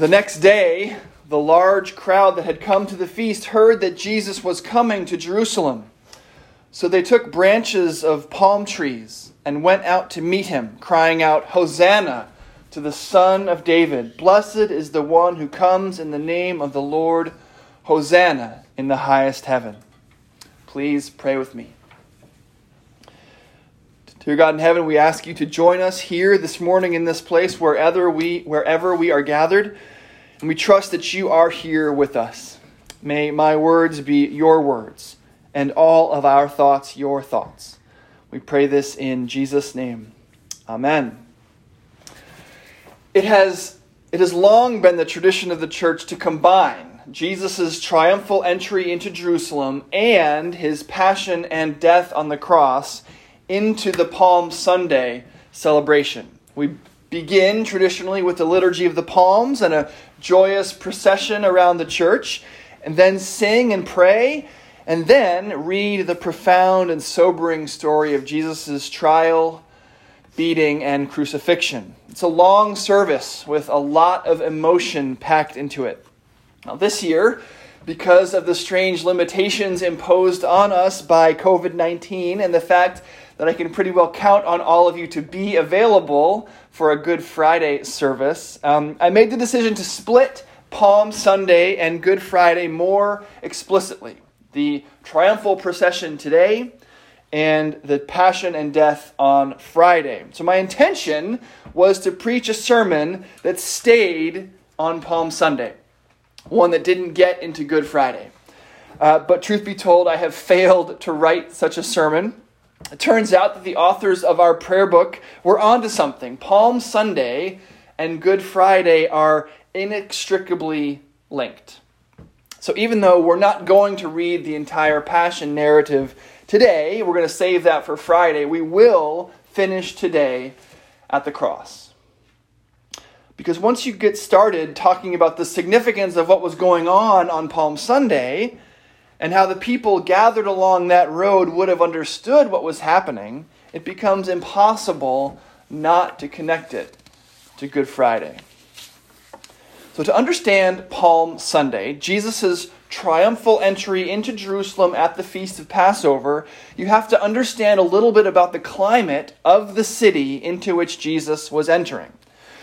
The next day, the large crowd that had come to the feast heard that Jesus was coming to Jerusalem. So they took branches of palm trees and went out to meet him, crying out, Hosanna to the Son of David! Blessed is the one who comes in the name of the Lord! Hosanna in the highest heaven. Please pray with me. Dear God in heaven, we ask you to join us here this morning in this place, wherever we, wherever we are gathered, and we trust that you are here with us. May my words be your words, and all of our thoughts your thoughts. We pray this in Jesus' name. Amen. It has, it has long been the tradition of the church to combine Jesus' triumphal entry into Jerusalem and his passion and death on the cross into the Palm Sunday celebration. We begin traditionally with the Liturgy of the Palms and a joyous procession around the church, and then sing and pray, and then read the profound and sobering story of Jesus' trial, beating, and crucifixion. It's a long service with a lot of emotion packed into it. Now, this year, because of the strange limitations imposed on us by COVID 19 and the fact that I can pretty well count on all of you to be available for a Good Friday service, um, I made the decision to split Palm Sunday and Good Friday more explicitly. The triumphal procession today and the passion and death on Friday. So, my intention was to preach a sermon that stayed on Palm Sunday one that didn't get into Good Friday. Uh, but truth be told, I have failed to write such a sermon. It turns out that the authors of our prayer book were onto something. Palm Sunday and Good Friday are inextricably linked. So even though we're not going to read the entire Passion narrative today, we're going to save that for Friday, we will finish today at the cross. Because once you get started talking about the significance of what was going on on Palm Sunday and how the people gathered along that road would have understood what was happening, it becomes impossible not to connect it to Good Friday. So, to understand Palm Sunday, Jesus' triumphal entry into Jerusalem at the Feast of Passover, you have to understand a little bit about the climate of the city into which Jesus was entering.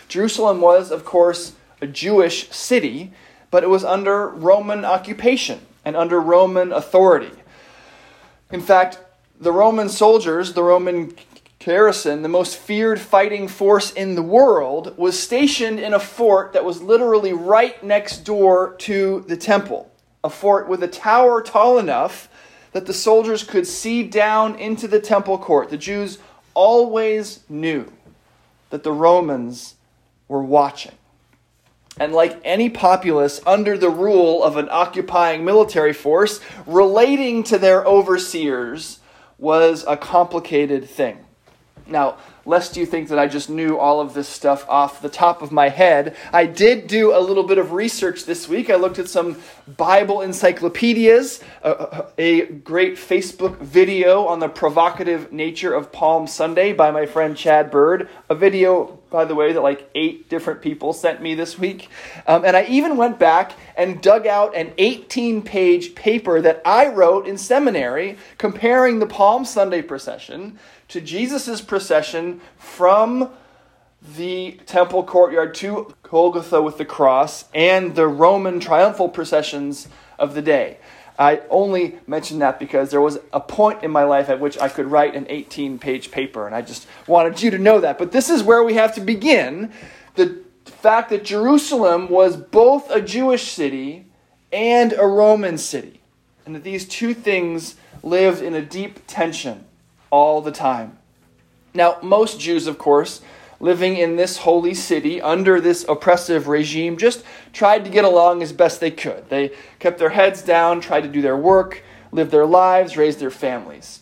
Jerusalem was, of course, a Jewish city, but it was under Roman occupation and under Roman authority. In fact, the Roman soldiers, the Roman garrison, the most feared fighting force in the world, was stationed in a fort that was literally right next door to the temple. A fort with a tower tall enough that the soldiers could see down into the temple court. The Jews always knew that the Romans were watching. And like any populace under the rule of an occupying military force, relating to their overseers was a complicated thing. Now, lest you think that I just knew all of this stuff off the top of my head, I did do a little bit of research this week. I looked at some Bible encyclopedias, a, a, great Facebook video on the provocative nature of Palm Sunday by my friend Chad Bird, a video, by the way, that like eight different people sent me this week. Um, and I even went back and dug out an 18 page paper that I wrote in seminary comparing the Palm Sunday procession to Jesus' procession from the temple courtyard to Golgotha with the cross and the Roman triumphal processions of the day. I only mention that because there was a point in my life at which I could write an 18 page paper, and I just wanted you to know that. But this is where we have to begin the fact that Jerusalem was both a Jewish city and a Roman city, and that these two things lived in a deep tension all the time. Now, most Jews, of course, living in this holy city under this oppressive regime just tried to get along as best they could. They kept their heads down, tried to do their work, live their lives, raise their families.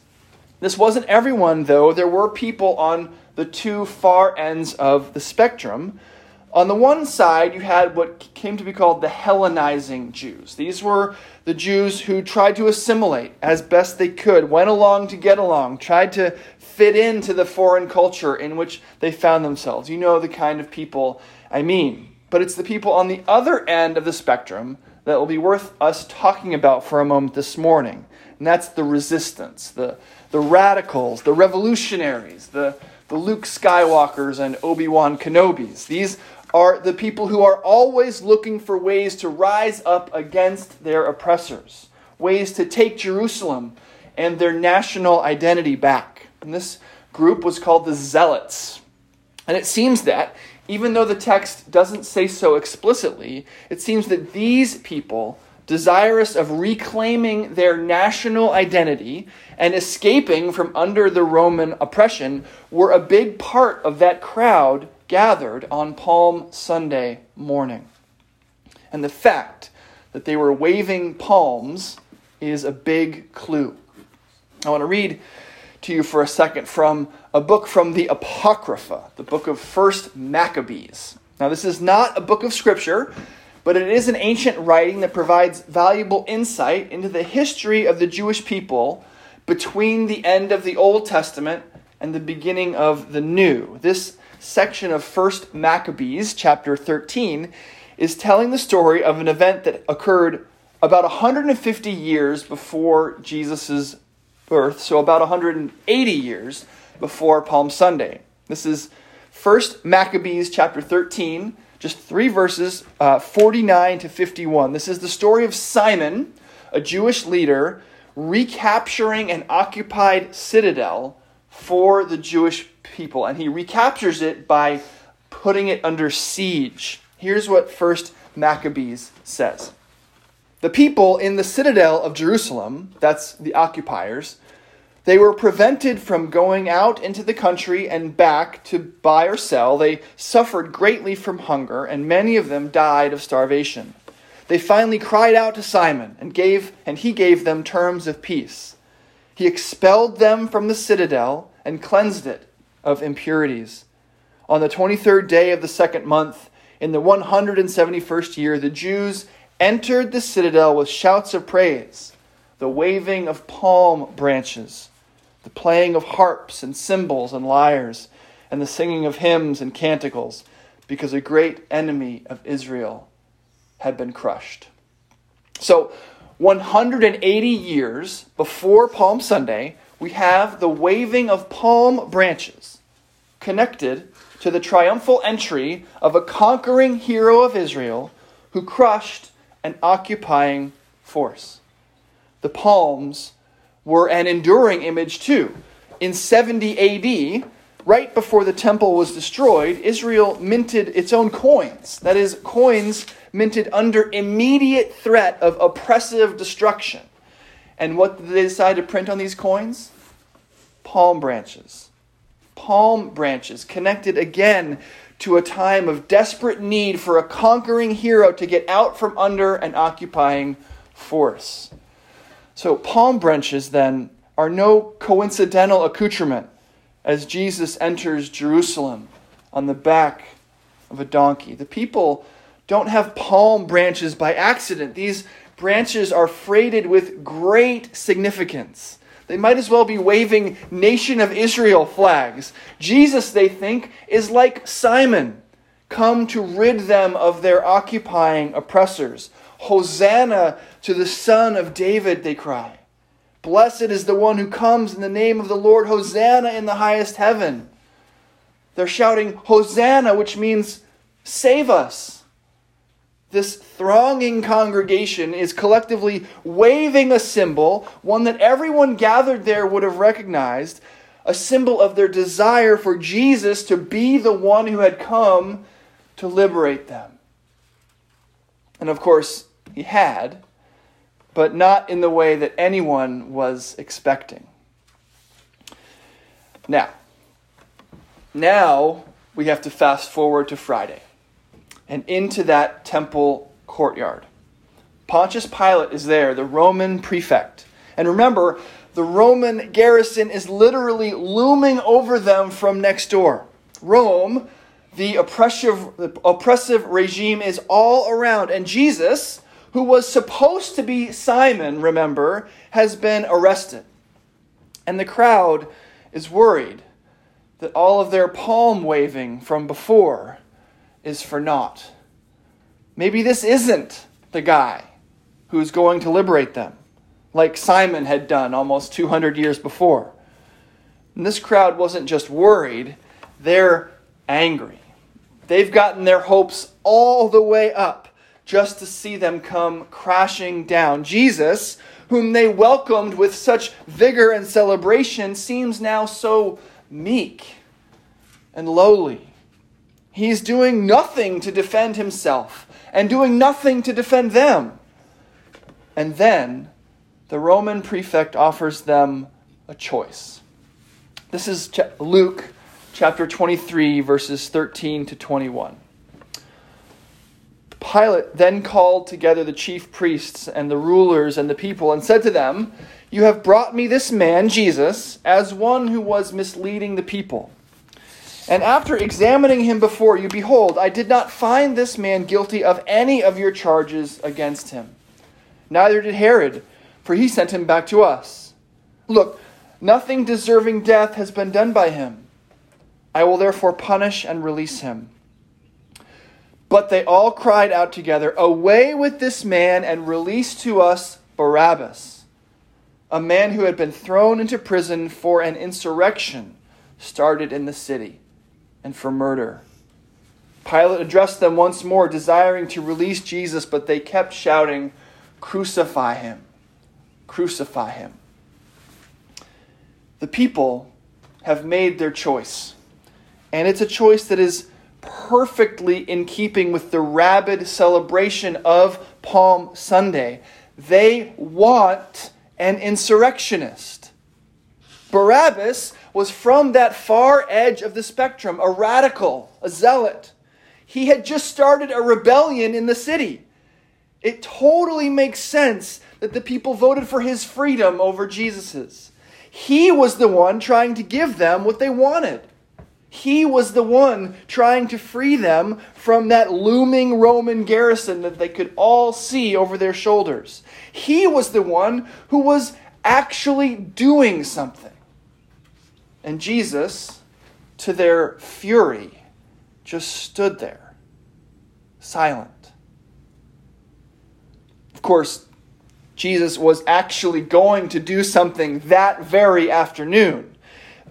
This wasn't everyone, though. There were people on the two far ends of the spectrum on the one side, you had what came to be called the Hellenizing Jews. These were the Jews who tried to assimilate as best they could, went along to get along, tried to fit into the foreign culture in which they found themselves. You know the kind of people I mean. but it's the people on the other end of the spectrum that will be worth us talking about for a moment this morning. And that's the resistance, the, the radicals, the revolutionaries, the, the Luke Skywalkers and Obi Wan Kenobis. These are the people who are always looking for ways to rise up against their oppressors, ways to take Jerusalem and their national identity back. And this group was called the Zealots. And it seems that, even though the text doesn't say so explicitly, it seems that these people desirous of reclaiming their national identity and escaping from under the Roman oppression, were a big part of that crowd gathered on Palm Sunday morning. And the fact that they were waving palms is a big clue. I want to read to you for a second from a book from the Apocrypha, the book of First Maccabees. Now, this is not a book of scripture, but it is an ancient writing that provides valuable insight into the history of the Jewish people between the end of the Old Testament and the beginning of the New. This section of 1st Maccabees, chapter 13, is telling the story of an event that occurred about 150 years before Jesus' birth, so about 180 years before Palm Sunday. This is 1st Maccabees, chapter 13 just three verses, uh, 49 to 51. This is the story of Simon, a Jewish leader, recapturing an occupied citadel for the Jewish people. And he recaptures it by putting it under siege. Here's what First Maccabees says The people in the citadel of Jerusalem, that's the occupiers, they were prevented from going out into the country and back to buy or sell. They suffered greatly from hunger, and many of them died of starvation. They finally cried out to Simon and gave and he gave them terms of peace. He expelled them from the citadel and cleansed it of impurities. On the 23rd day of the second month, in the 171st year, the Jews entered the citadel with shouts of praise, the waving of palm branches the playing of harps and cymbals and lyres, and the singing of hymns and canticles, because a great enemy of Israel had been crushed. So, 180 years before Palm Sunday, we have the waving of palm branches connected to the triumphal entry of a conquering hero of Israel who crushed an occupying force. The palms were an enduring image too. In 70 AD, right before the temple was destroyed, Israel minted its own coins. That is, coins minted under immediate threat of oppressive destruction. And what did they decide to print on these coins? Palm branches. Palm branches connected again to a time of desperate need for a conquering hero to get out from under an occupying force. So, palm branches then are no coincidental accoutrement as Jesus enters Jerusalem on the back of a donkey. The people don't have palm branches by accident. These branches are freighted with great significance. They might as well be waving Nation of Israel flags. Jesus, they think, is like Simon, come to rid them of their occupying oppressors. Hosanna to the Son of David, they cry. Blessed is the one who comes in the name of the Lord. Hosanna in the highest heaven. They're shouting, Hosanna, which means save us. This thronging congregation is collectively waving a symbol, one that everyone gathered there would have recognized, a symbol of their desire for Jesus to be the one who had come to liberate them. And of course, he had but not in the way that anyone was expecting. Now, now we have to fast forward to Friday and into that temple courtyard. Pontius Pilate is there, the Roman prefect. And remember, the Roman garrison is literally looming over them from next door. Rome, the oppressive, the oppressive regime, is all around. And Jesus, who was supposed to be Simon, remember, has been arrested. And the crowd is worried that all of their palm waving from before is for naught. maybe this isn't the guy who's going to liberate them, like Simon had done almost 200 years before. And this crowd wasn't just worried, they're angry. They've gotten their hopes all the way up just to see them come crashing down. Jesus, whom they welcomed with such vigor and celebration, seems now so meek and lowly. He's doing nothing to defend himself and doing nothing to defend them. And then the Roman prefect offers them a choice. This is Luke chapter 23, verses 13 to 21. Pilate then called together the chief priests and the rulers and the people and said to them, You have brought me this man, Jesus, as one who was misleading the people. And after examining him before you, behold, I did not find this man guilty of any of your charges against him. Neither did Herod, for he sent him back to us. Look, nothing deserving death has been done by him. I will therefore punish and release him. But they all cried out together, Away with this man, and release to us Barabbas, a man who had been thrown into prison for an insurrection started in the city and for murder. Pilate addressed them once more, desiring to release Jesus, but they kept shouting, Crucify him! Crucify him! The people have made their choice, and it's a choice that is perfectly in keeping with the rabid celebration of Palm Sunday. They want an insurrectionist. Barabbas was from that far edge of the spectrum, a radical, a zealot. He had just started a rebellion in the city. It totally makes sense that the people voted for his freedom over Jesus's. He was the one trying to give them what they wanted. He was the one trying to free them from that looming Roman garrison that they could all see over their shoulders. He was the one who was actually doing something. And Jesus, to their fury, just stood there, silent. Of course, Jesus was actually going to do something that very afternoon,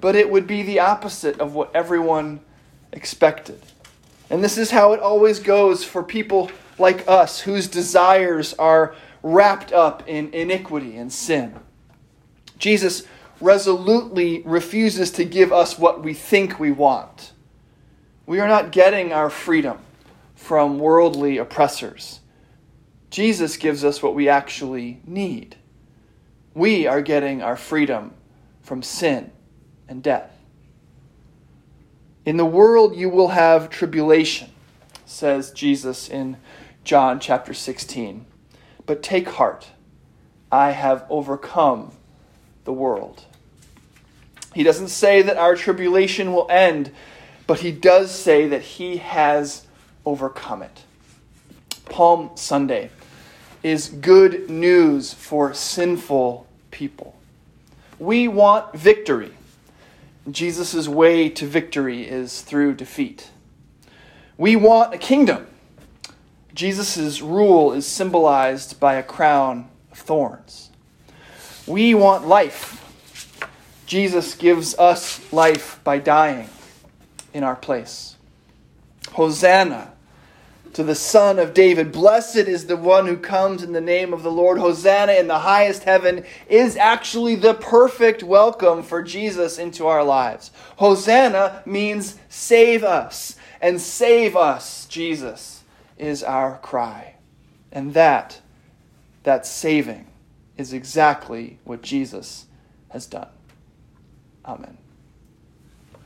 but it would be the opposite of what everyone expected. And this is how it always goes for people like us whose desires are wrapped up in iniquity and sin. Jesus resolutely refuses to give us what we think we want. We are not getting our freedom from worldly oppressors. Jesus gives us what we actually need. We are getting our freedom from sin and death. In the world you will have tribulation, says Jesus in John chapter 16. But take heart, I have overcome the world. He doesn't say that our tribulation will end, but he does say that he has overcome it. Palm Sunday is good news for sinful people. We want victory. Jesus' way to victory is through defeat. We want a kingdom. Jesus' rule is symbolized by a crown of thorns. We want life. Jesus gives us life by dying in our place. Hosanna to the Son of David. Blessed is the one who comes in the name of the Lord. Hosanna in the highest heaven is actually the perfect welcome for Jesus into our lives. Hosanna means save us, and save us, Jesus, is our cry. And that, that saving, is exactly what Jesus has done. Amen.